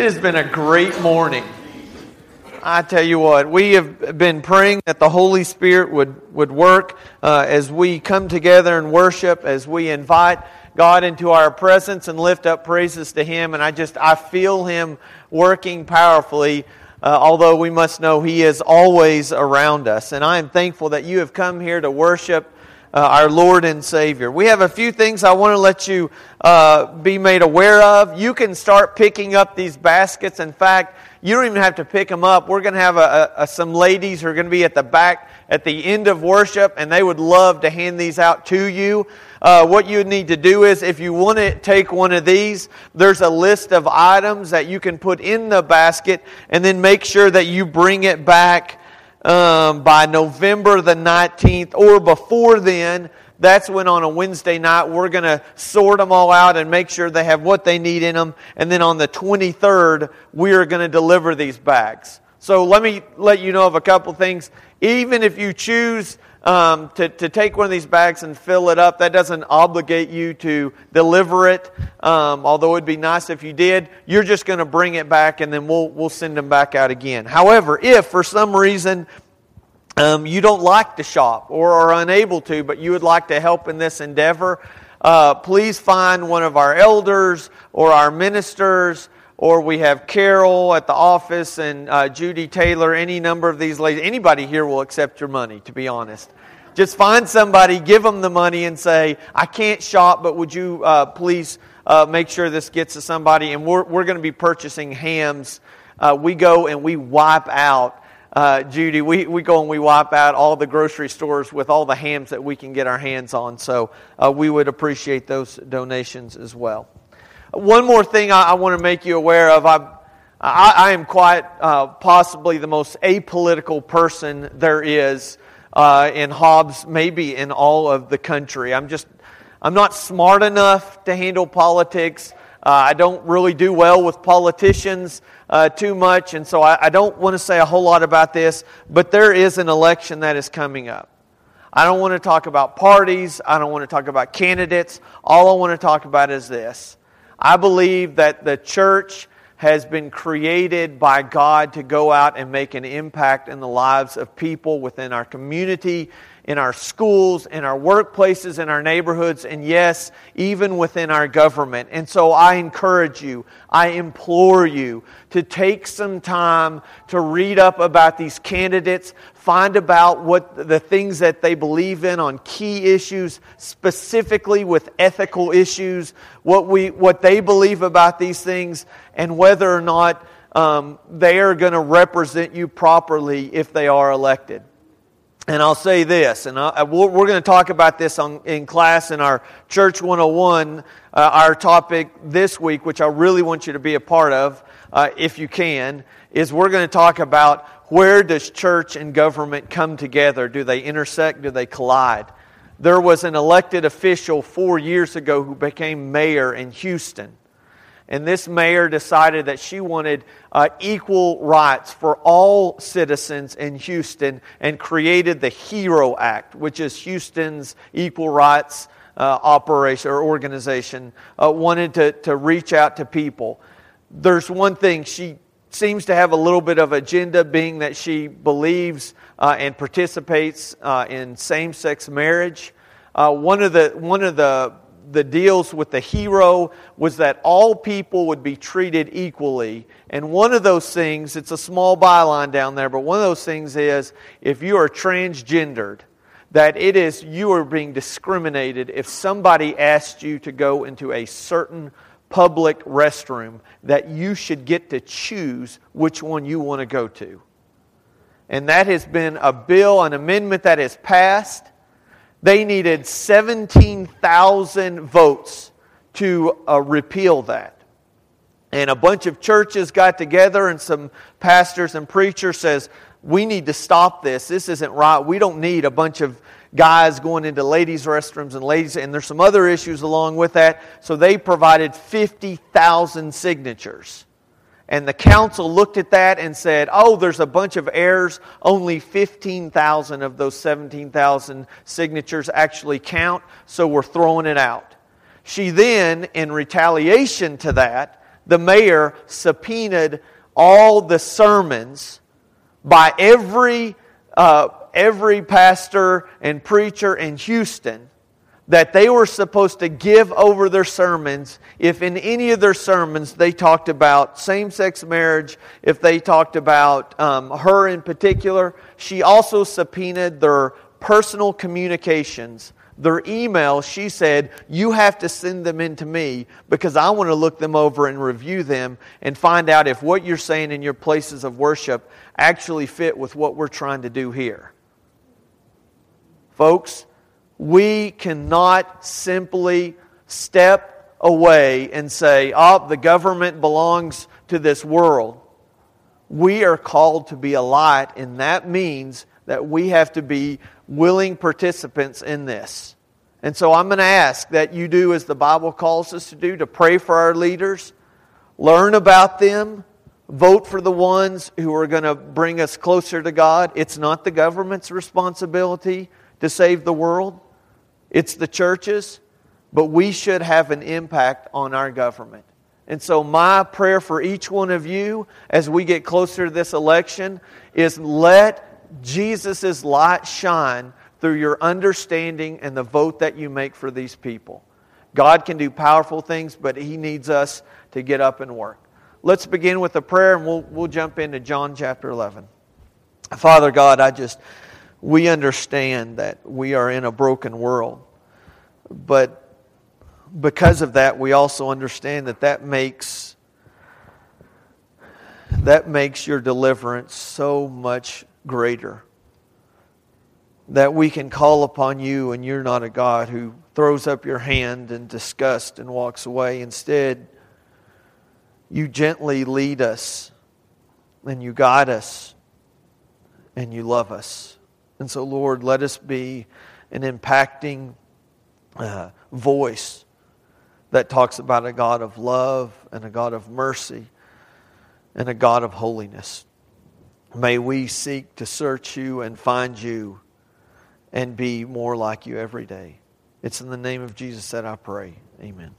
It has been a great morning. I tell you what, we have been praying that the Holy Spirit would, would work uh, as we come together and worship, as we invite God into our presence and lift up praises to Him. And I just, I feel Him working powerfully, uh, although we must know He is always around us. And I am thankful that you have come here to worship uh, our Lord and Savior. We have a few things I want to let you uh, be made aware of. You can start picking up these baskets. In fact, you don't even have to pick them up. We're going to have a, a, some ladies who are going to be at the back at the end of worship, and they would love to hand these out to you. Uh, what you need to do is, if you want to take one of these, there's a list of items that you can put in the basket, and then make sure that you bring it back um, by November the 19th or before then. That's when on a Wednesday night we're going to sort them all out and make sure they have what they need in them. And then on the 23rd, we are going to deliver these bags. So let me let you know of a couple things. Even if you choose um, to, to take one of these bags and fill it up. That doesn't obligate you to deliver it, um, although it'd be nice if you did. You're just going to bring it back and then we'll, we'll send them back out again. However, if for some reason um, you don't like to shop or are unable to, but you would like to help in this endeavor, uh, please find one of our elders or our ministers or we have Carol at the office and uh, Judy Taylor, any number of these ladies. Anybody here will accept your money, to be honest. Just find somebody, give them the money, and say, I can't shop, but would you uh, please uh, make sure this gets to somebody? And we're, we're going to be purchasing hams. Uh, we go and we wipe out, uh, Judy, we, we go and we wipe out all the grocery stores with all the hams that we can get our hands on. So uh, we would appreciate those donations as well. One more thing I, I want to make you aware of. I, I, I am quite uh, possibly the most apolitical person there is uh, in Hobbs, maybe in all of the country. I'm just, I'm not smart enough to handle politics. Uh, I don't really do well with politicians uh, too much, and so I, I don't want to say a whole lot about this, but there is an election that is coming up. I don't want to talk about parties. I don't want to talk about candidates. All I want to talk about is this I believe that the church has been created by God to go out and make an impact in the lives of people within our community in our schools, in our workplaces, in our neighborhoods, and yes, even within our government. And so I encourage you, I implore you to take some time to read up about these candidates, find about what the things that they believe in on key issues, specifically with ethical issues, what, we, what they believe about these things, and whether or not um, they are going to represent you properly if they are elected. And I'll say this, and I, we're going to talk about this on, in class in our Church 101, uh, our topic this week, which I really want you to be a part of, uh, if you can, is we're going to talk about where does church and government come together? Do they intersect? Do they collide? There was an elected official four years ago who became mayor in Houston. And this mayor decided that she wanted uh, equal rights for all citizens in Houston and created the HERO Act, which is Houston's equal rights uh, operation or organization, uh, wanted to, to reach out to people. There's one thing she seems to have a little bit of agenda, being that she believes uh, and participates uh, in same sex marriage. Uh, one of the one of the the deals with the HERO was that all people would be treated equally. And one of those things, it's a small byline down there, but one of those things is if you are transgendered, that it is you are being discriminated if somebody asked you to go into a certain public restroom, that you should get to choose which one you want to go to. And that has been a bill, an amendment that has passed they needed 17,000 votes to uh, repeal that. And a bunch of churches got together and some pastors and preachers says, "We need to stop this. This isn't right. We don't need a bunch of guys going into ladies' restrooms and ladies and there's some other issues along with that." So they provided 50,000 signatures. And the council looked at that and said, oh, there's a bunch of errors. Only 15,000 of those 17,000 signatures actually count, so we're throwing it out. She then, in retaliation to that, the mayor subpoenaed all the sermons by every, uh, every pastor and preacher in Houston that they were supposed to give over their sermons if in any of their sermons they talked about same sex marriage, if they talked about um, her in particular. She also subpoenaed their personal communications. Their email, she said, you have to send them in to me because I want to look them over and review them and find out if what you're saying in your places of worship actually fit with what we're trying to do here. Folks, we cannot simply step away and say, oh, the government belongs to this world. We are called to be a light, and that means that we have to be willing participants in this. And so I'm going to ask that you do as the Bible calls us to do to pray for our leaders, learn about them, vote for the ones who are going to bring us closer to God. It's not the government's responsibility to save the world. It's the churches, but we should have an impact on our government. And so, my prayer for each one of you as we get closer to this election is let Jesus' light shine through your understanding and the vote that you make for these people. God can do powerful things, but He needs us to get up and work. Let's begin with a prayer and we'll, we'll jump into John chapter 11. Father God, I just we understand that we are in a broken world. But because of that, we also understand that that makes that makes your deliverance so much greater. That we can call upon you and you're not a God who throws up your hand in disgust and walks away. Instead, you gently lead us and you guide us and you love us. And so, Lord, let us be an impacting uh, voice that talks about a God of love and a God of mercy and a God of holiness. May we seek to search you and find you and be more like you every day. It's in the name of Jesus that I pray. Amen.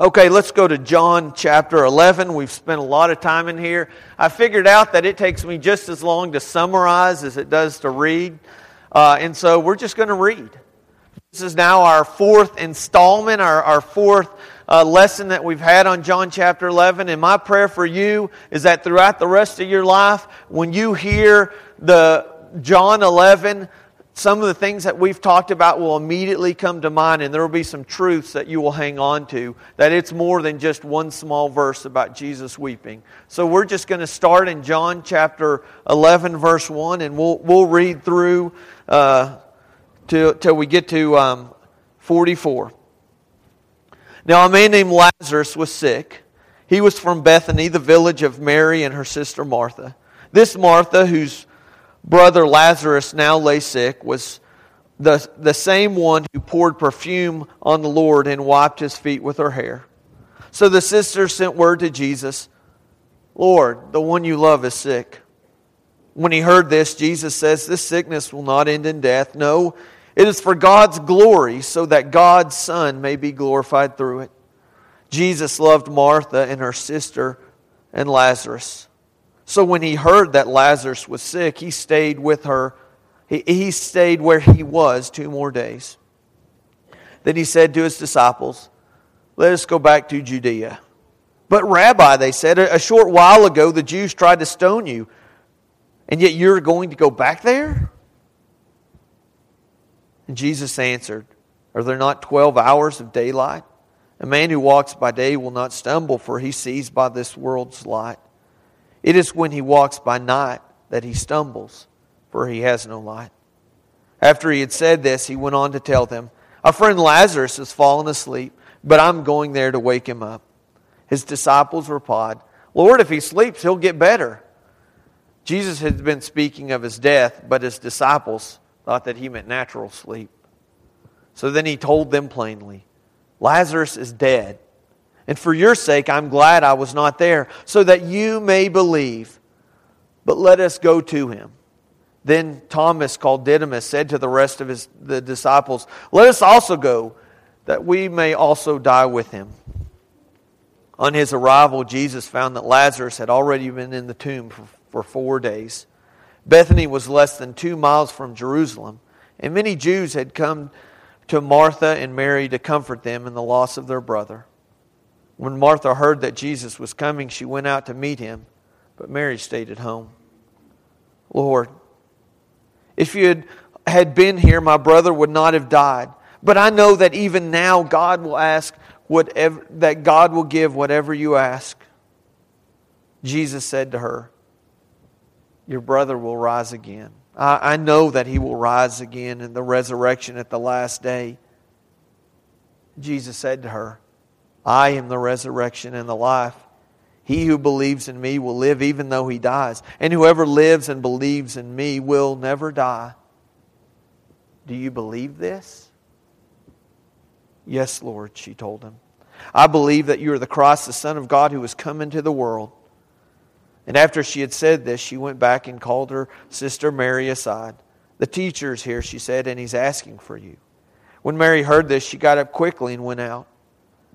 Okay, let's go to John chapter 11. We've spent a lot of time in here. I figured out that it takes me just as long to summarize as it does to read. Uh, and so we're just going to read. This is now our fourth installment, our, our fourth uh, lesson that we've had on John chapter 11. And my prayer for you is that throughout the rest of your life, when you hear the John 11, some of the things that we've talked about will immediately come to mind, and there will be some truths that you will hang on to. That it's more than just one small verse about Jesus weeping. So we're just going to start in John chapter 11, verse 1, and we'll, we'll read through uh, till, till we get to um, 44. Now, a man named Lazarus was sick. He was from Bethany, the village of Mary and her sister Martha. This Martha, whose brother Lazarus now lay sick was the, the same one who poured perfume on the Lord and wiped his feet with her hair. So the sisters sent word to Jesus Lord, the one you love is sick. When he heard this, Jesus says, This sickness will not end in death. No, it is for God's glory, so that God's Son may be glorified through it. Jesus loved Martha and her sister and Lazarus. So when he heard that Lazarus was sick, he stayed with her. He, he stayed where he was two more days. Then he said to his disciples, Let us go back to Judea. But, Rabbi, they said, a short while ago the Jews tried to stone you, and yet you're going to go back there? And Jesus answered, Are there not 12 hours of daylight? A man who walks by day will not stumble, for he sees by this world's light. It is when he walks by night that he stumbles, for he has no light. After he had said this, he went on to tell them, Our friend Lazarus has fallen asleep, but I'm going there to wake him up. His disciples replied, Lord, if he sleeps, he'll get better. Jesus had been speaking of his death, but his disciples thought that he meant natural sleep. So then he told them plainly, Lazarus is dead and for your sake, I'm glad I was not there, so that you may believe. But let us go to him. Then Thomas, called Didymus, said to the rest of his, the disciples, Let us also go, that we may also die with him. On his arrival, Jesus found that Lazarus had already been in the tomb for, for four days. Bethany was less than two miles from Jerusalem, and many Jews had come to Martha and Mary to comfort them in the loss of their brother. When Martha heard that Jesus was coming, she went out to meet him, but Mary stayed at home. Lord, if you had, had been here, my brother would not have died. But I know that even now God will ask whatever, that God will give whatever you ask. Jesus said to her, Your brother will rise again. I, I know that he will rise again in the resurrection at the last day. Jesus said to her, I am the resurrection and the life. He who believes in me will live even though he dies, and whoever lives and believes in me will never die. Do you believe this? Yes, Lord, she told him. I believe that you are the Christ, the Son of God, who has come into the world. And after she had said this, she went back and called her sister Mary aside. The teacher is here, she said, and he's asking for you. When Mary heard this, she got up quickly and went out.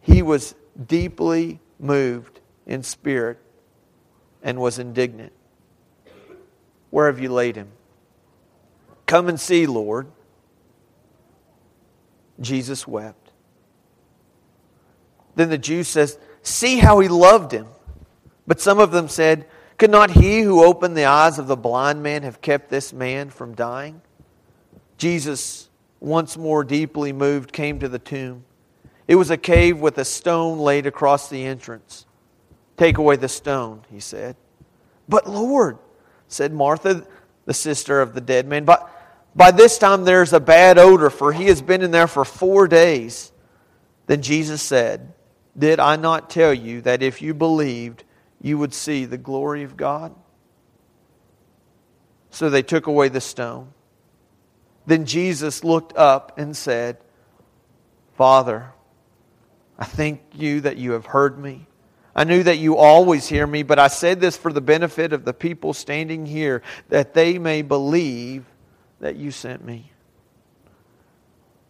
he was deeply moved in spirit and was indignant. Where have you laid him? Come and see, Lord. Jesus wept. Then the Jews says, "See how he loved him." But some of them said, "Could not he who opened the eyes of the blind man have kept this man from dying?" Jesus, once more deeply moved, came to the tomb. It was a cave with a stone laid across the entrance. Take away the stone, he said. But Lord, said Martha, the sister of the dead man, but by this time there's a bad odor, for he has been in there for four days. Then Jesus said, Did I not tell you that if you believed, you would see the glory of God? So they took away the stone. Then Jesus looked up and said, Father, I thank you that you have heard me. I knew that you always hear me, but I said this for the benefit of the people standing here, that they may believe that you sent me.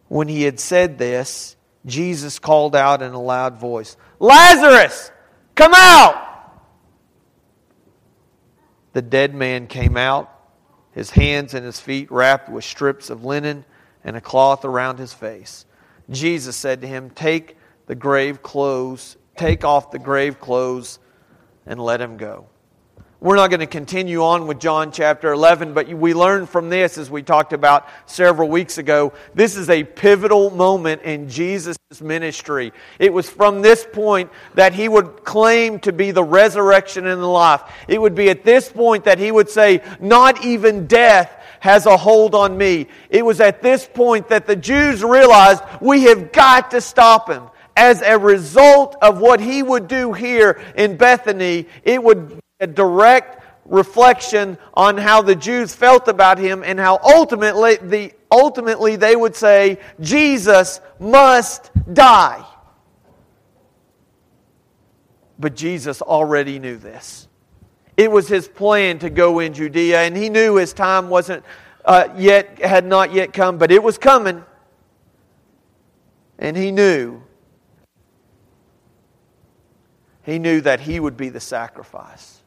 When he had said this, Jesus called out in a loud voice, Lazarus, come out! The dead man came out, his hands and his feet wrapped with strips of linen and a cloth around his face. Jesus said to him, Take the grave clothes, take off the grave clothes, and let him go. We're not going to continue on with John chapter 11, but we learn from this, as we talked about several weeks ago, this is a pivotal moment in Jesus' ministry. It was from this point that he would claim to be the resurrection and the life. It would be at this point that he would say, Not even death has a hold on me. It was at this point that the Jews realized, We have got to stop him as a result of what he would do here in Bethany, it would be a direct reflection on how the Jews felt about him and how ultimately, the, ultimately they would say, Jesus must die. But Jesus already knew this. It was his plan to go in Judea, and he knew his time wasn't uh, yet, had not yet come, but it was coming. And he knew. He knew that he would be the sacrifice.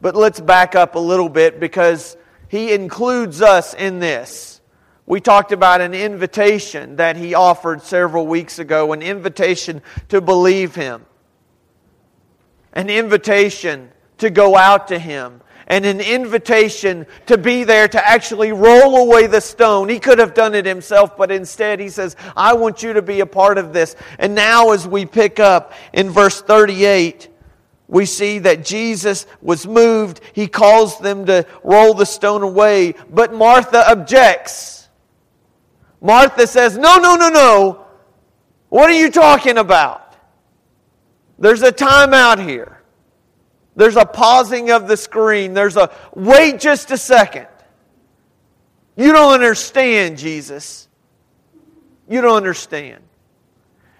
But let's back up a little bit because he includes us in this. We talked about an invitation that he offered several weeks ago, an invitation to believe him, an invitation to go out to him, and an invitation to be there to actually roll away the stone. He could have done it himself, but instead he says, I want you to be a part of this. And now, as we pick up in verse 38, we see that Jesus was moved. He calls them to roll the stone away, but Martha objects. Martha says, No, no, no, no. What are you talking about? There's a time out here. There's a pausing of the screen. There's a wait just a second. You don't understand, Jesus. You don't understand.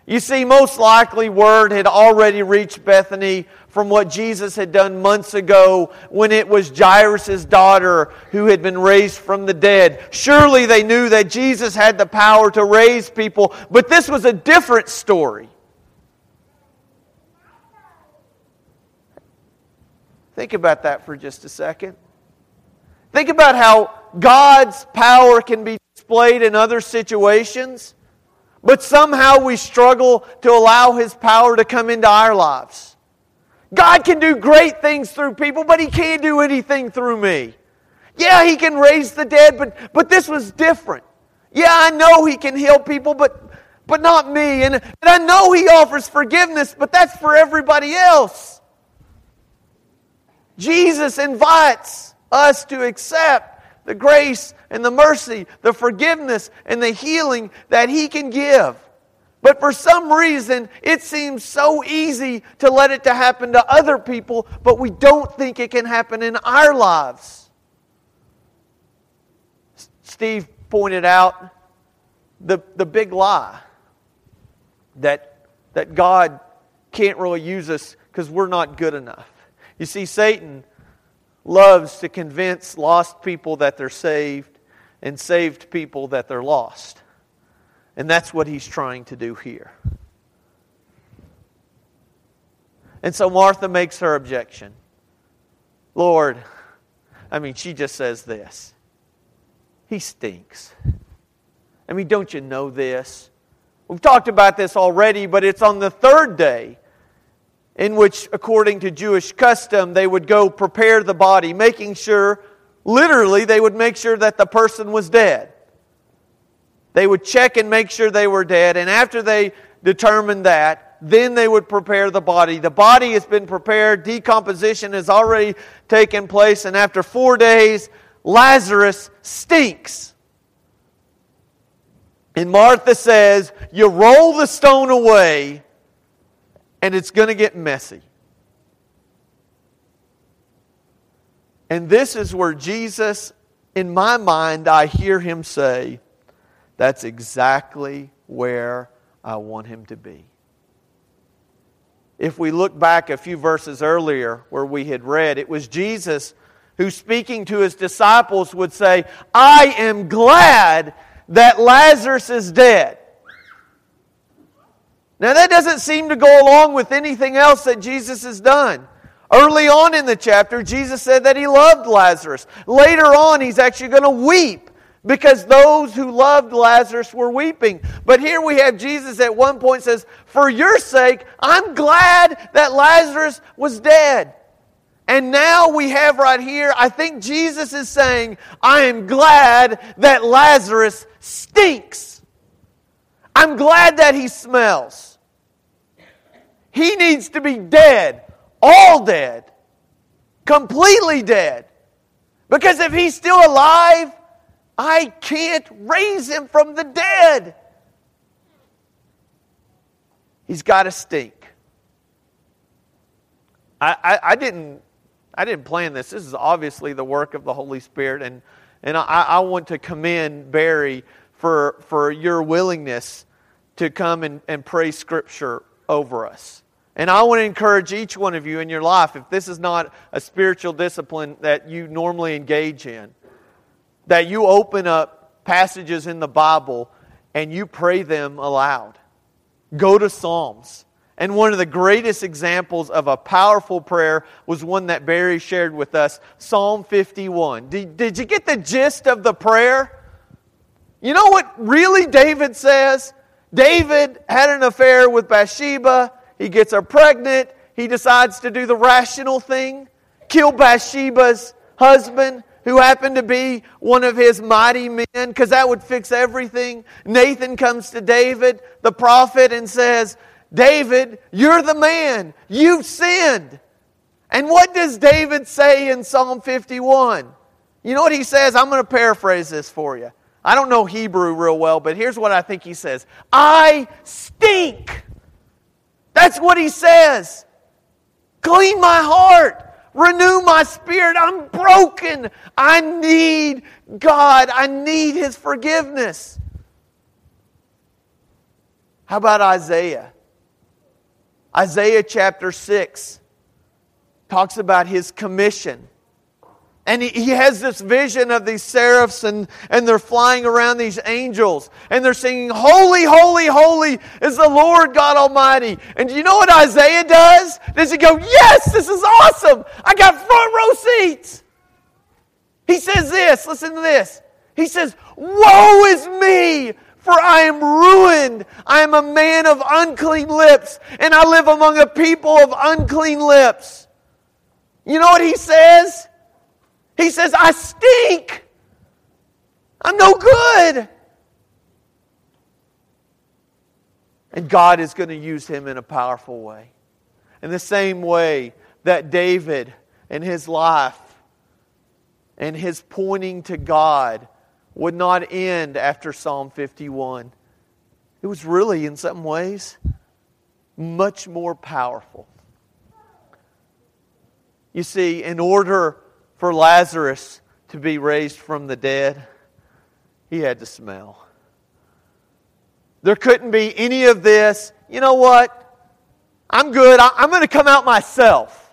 You see, most likely word had already reached Bethany from what Jesus had done months ago when it was Jairus' daughter who had been raised from the dead. Surely they knew that Jesus had the power to raise people, but this was a different story. Think about that for just a second. Think about how God's power can be displayed in other situations, but somehow we struggle to allow His power to come into our lives. God can do great things through people, but He can't do anything through me. Yeah, He can raise the dead, but, but this was different. Yeah, I know He can heal people, but, but not me. And, and I know He offers forgiveness, but that's for everybody else. Jesus invites us to accept the grace and the mercy, the forgiveness and the healing that He can give. But for some reason, it seems so easy to let it to happen to other people, but we don't think it can happen in our lives. Steve pointed out the, the big lie that, that God can't really use us because we're not good enough. You see, Satan loves to convince lost people that they're saved and saved people that they're lost. And that's what he's trying to do here. And so Martha makes her objection. Lord, I mean, she just says this He stinks. I mean, don't you know this? We've talked about this already, but it's on the third day in which, according to Jewish custom, they would go prepare the body, making sure, literally, they would make sure that the person was dead. They would check and make sure they were dead, and after they determined that, then they would prepare the body. The body has been prepared, decomposition has already taken place, and after four days, Lazarus stinks. And Martha says, You roll the stone away and it's going to get messy. And this is where Jesus, in my mind, I hear him say, That's exactly where I want him to be. If we look back a few verses earlier where we had read, it was Jesus who, speaking to his disciples, would say, I am glad that Lazarus is dead. Now, that doesn't seem to go along with anything else that Jesus has done. Early on in the chapter, Jesus said that he loved Lazarus. Later on, he's actually going to weep because those who loved Lazarus were weeping. But here we have Jesus at one point says, For your sake, I'm glad that Lazarus was dead. And now we have right here, I think Jesus is saying, I am glad that Lazarus stinks. I'm glad that he smells. He needs to be dead, all dead, completely dead. Because if he's still alive, I can't raise him from the dead. He's got to stink. I, I, I, didn't I didn't plan this. This is obviously the work of the Holy Spirit, and and I, I want to commend Barry for for your willingness to come and, and pray Scripture over us. And I want to encourage each one of you in your life, if this is not a spiritual discipline that you normally engage in, that you open up passages in the Bible and you pray them aloud. Go to Psalms. And one of the greatest examples of a powerful prayer was one that Barry shared with us Psalm 51. Did, did you get the gist of the prayer? You know what really David says? David had an affair with Bathsheba. He gets her pregnant. He decides to do the rational thing kill Bathsheba's husband, who happened to be one of his mighty men, because that would fix everything. Nathan comes to David, the prophet, and says, David, you're the man. You've sinned. And what does David say in Psalm 51? You know what he says? I'm going to paraphrase this for you. I don't know Hebrew real well, but here's what I think he says I stink. That's what he says. Clean my heart. Renew my spirit. I'm broken. I need God. I need his forgiveness. How about Isaiah? Isaiah chapter 6 talks about his commission. And he, has this vision of these seraphs, and, and they're flying around these angels, and they're singing, Holy, holy, holy is the Lord God Almighty. And do you know what Isaiah does? Does he go, Yes, this is awesome. I got front row seats. He says this, listen to this. He says, Woe is me, for I am ruined. I am a man of unclean lips, and I live among a people of unclean lips. You know what he says? He says, I stink. I'm no good. And God is going to use him in a powerful way. In the same way that David and his life and his pointing to God would not end after Psalm 51. It was really, in some ways, much more powerful. You see, in order for Lazarus to be raised from the dead, he had to smell. There couldn't be any of this. You know what? I'm good. I'm going to come out myself.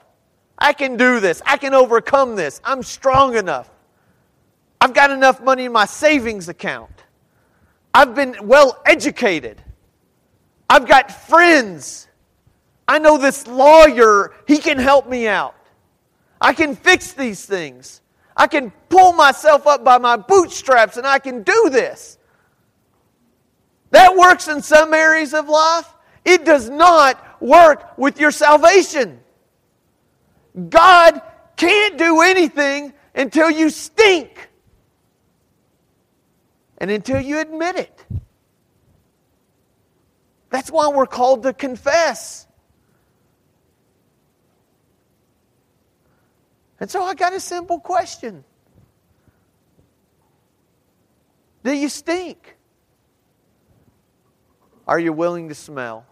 I can do this. I can overcome this. I'm strong enough. I've got enough money in my savings account. I've been well educated. I've got friends. I know this lawyer. He can help me out. I can fix these things. I can pull myself up by my bootstraps and I can do this. That works in some areas of life. It does not work with your salvation. God can't do anything until you stink and until you admit it. That's why we're called to confess. And so I got a simple question Do you stink? Are you willing to smell?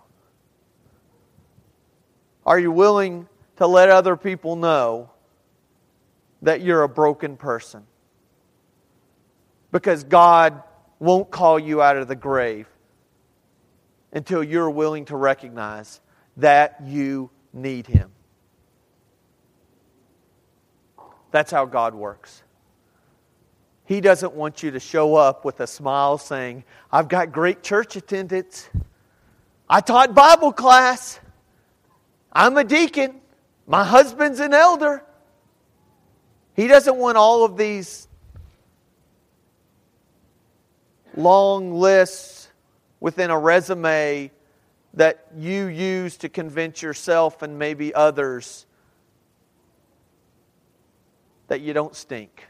Are you willing to let other people know that you're a broken person? Because God won't call you out of the grave until you're willing to recognize that you need Him. That's how God works. He doesn't want you to show up with a smile saying, I've got great church attendance. I taught Bible class. I'm a deacon. My husband's an elder. He doesn't want all of these long lists within a resume that you use to convince yourself and maybe others that you don't stink.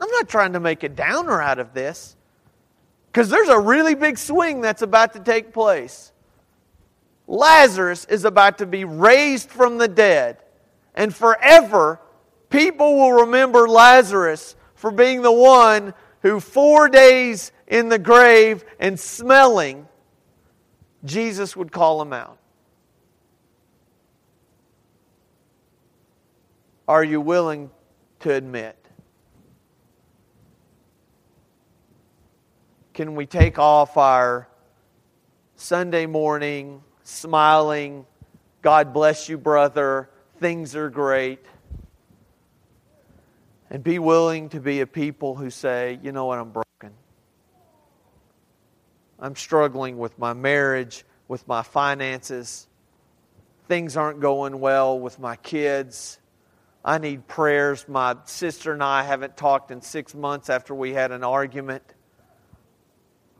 I'm not trying to make a downer out of this because there's a really big swing that's about to take place. Lazarus is about to be raised from the dead, and forever people will remember Lazarus for being the one who, four days in the grave and smelling, Jesus would call him out. Are you willing to admit? Can we take off our Sunday morning smiling, God bless you, brother, things are great, and be willing to be a people who say, you know what, I'm broken. I'm struggling with my marriage, with my finances. Things aren't going well with my kids. I need prayers. My sister and I haven't talked in six months after we had an argument.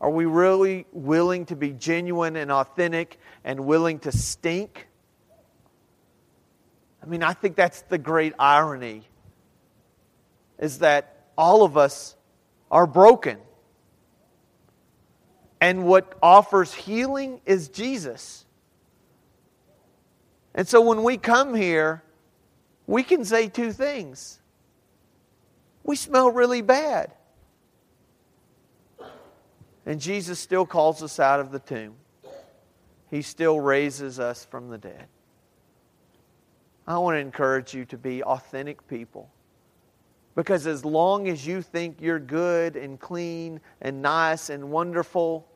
Are we really willing to be genuine and authentic and willing to stink? I mean, I think that's the great irony is that all of us are broken. And what offers healing is Jesus. And so when we come here, we can say two things. We smell really bad. And Jesus still calls us out of the tomb. He still raises us from the dead. I want to encourage you to be authentic people. Because as long as you think you're good and clean and nice and wonderful,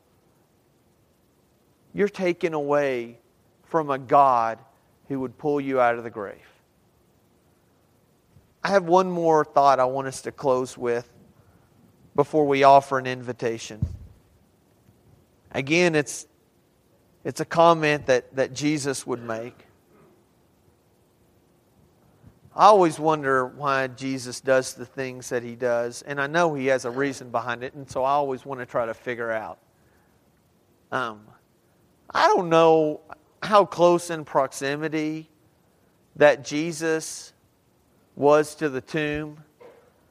you're taken away from a God who would pull you out of the grave. I have one more thought I want us to close with before we offer an invitation. Again, it's, it's a comment that, that Jesus would make. I always wonder why Jesus does the things that he does, and I know he has a reason behind it, and so I always want to try to figure out. Um, I don't know how close in proximity that Jesus was to the tomb.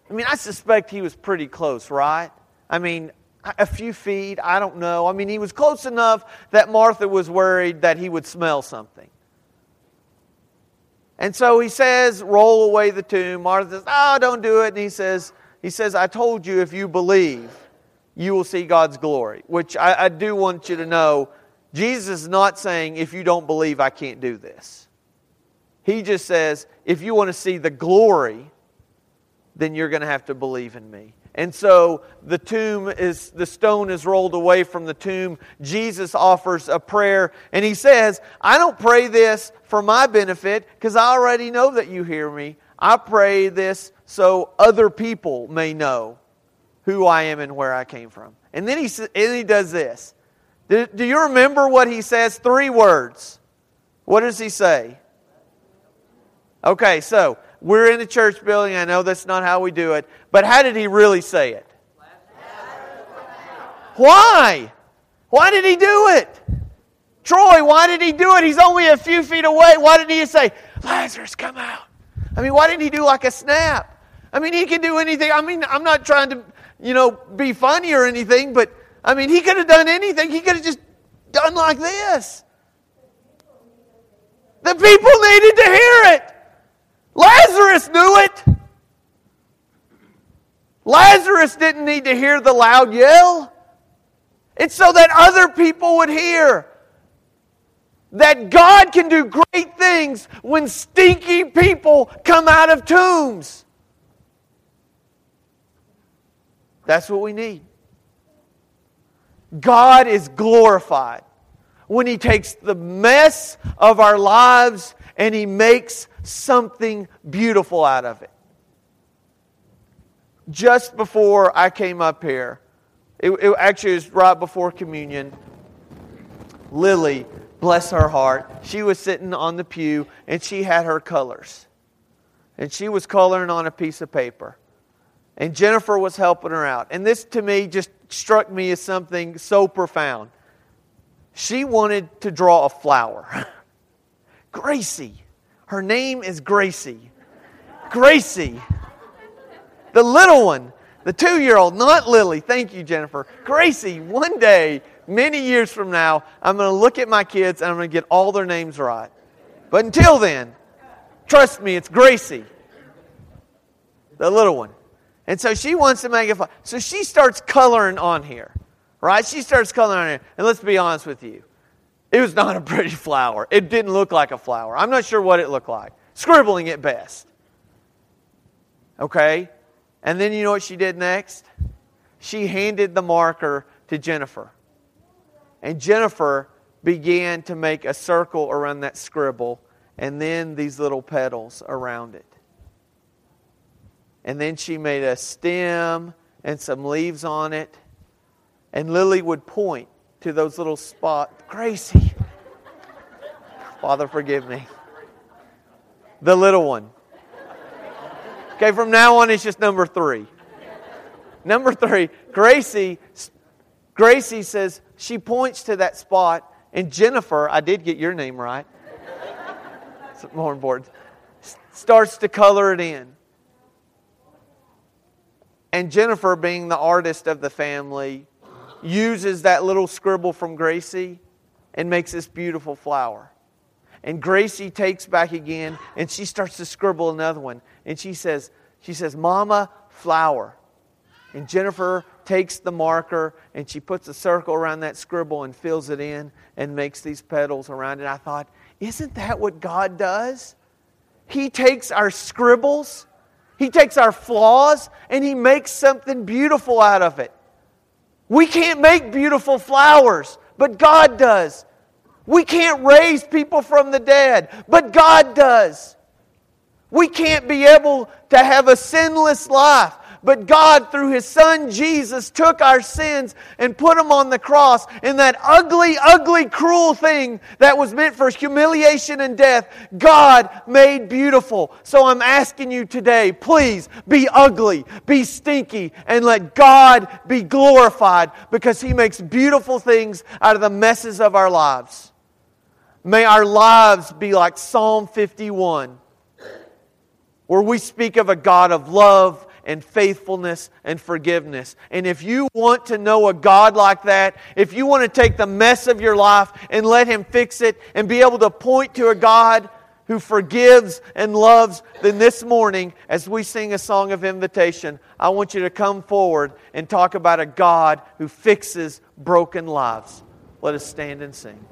I mean, I suspect he was pretty close, right? I mean, a few feet, I don't know. I mean, he was close enough that Martha was worried that he would smell something. And so he says, roll away the tomb. Martha says, oh, don't do it. And he says, he says, I told you if you believe, you will see God's glory. Which I, I do want you to know, Jesus is not saying, if you don't believe, I can't do this. He just says, if you want to see the glory, then you're going to have to believe in me. And so the tomb is, the stone is rolled away from the tomb. Jesus offers a prayer, and he says, I don't pray this for my benefit because I already know that you hear me. I pray this so other people may know who I am and where I came from. And then he, and he does this. Do, do you remember what he says? Three words. What does he say? Okay, so we're in the church building. I know that's not how we do it. But how did he really say it? Why? Why did he do it? Troy, why did he do it? He's only a few feet away. Why didn't he say, Lazarus, come out? I mean, why didn't he do like a snap? I mean, he can do anything. I mean, I'm not trying to, you know, be funny or anything, but I mean, he could have done anything. He could have just done like this. The people needed to hear it. Lazarus knew it. Lazarus didn't need to hear the loud yell. It's so that other people would hear that God can do great things when stinky people come out of tombs. That's what we need. God is glorified when He takes the mess of our lives and He makes something beautiful out of it. Just before I came up here, it, it actually was right before communion, Lily, bless her heart, she was sitting on the pew and she had her colors. And she was coloring on a piece of paper. And Jennifer was helping her out. And this to me just struck me as something so profound. She wanted to draw a flower. Gracie. Her name is Gracie. Gracie. The little one, the two year old, not Lily. Thank you, Jennifer. Gracie, one day, many years from now, I'm going to look at my kids and I'm going to get all their names right. But until then, trust me, it's Gracie, the little one. And so she wants to make it fun. So she starts coloring on here, right? She starts coloring on here. And let's be honest with you. It was not a pretty flower. It didn't look like a flower. I'm not sure what it looked like. Scribbling at best. Okay? And then you know what she did next? She handed the marker to Jennifer. And Jennifer began to make a circle around that scribble and then these little petals around it. And then she made a stem and some leaves on it. And Lily would point to those little spots. Gracie. Father, forgive me. The little one. Okay, from now on, it's just number three. Number three, Gracie, Gracie says, she points to that spot, and Jennifer, I did get your name right. It's more important. Starts to color it in. And Jennifer, being the artist of the family, uses that little scribble from Gracie and makes this beautiful flower. And Gracie takes back again and she starts to scribble another one. And she says, she says, Mama, flower. And Jennifer takes the marker and she puts a circle around that scribble and fills it in and makes these petals around it. I thought, isn't that what God does? He takes our scribbles, He takes our flaws, and He makes something beautiful out of it. We can't make beautiful flowers, but God does. We can't raise people from the dead, but God does. We can't be able to have a sinless life, but God, through His Son Jesus, took our sins and put them on the cross. And that ugly, ugly, cruel thing that was meant for humiliation and death, God made beautiful. So I'm asking you today, please be ugly, be stinky, and let God be glorified because He makes beautiful things out of the messes of our lives. May our lives be like Psalm 51, where we speak of a God of love and faithfulness and forgiveness. And if you want to know a God like that, if you want to take the mess of your life and let Him fix it and be able to point to a God who forgives and loves, then this morning, as we sing a song of invitation, I want you to come forward and talk about a God who fixes broken lives. Let us stand and sing.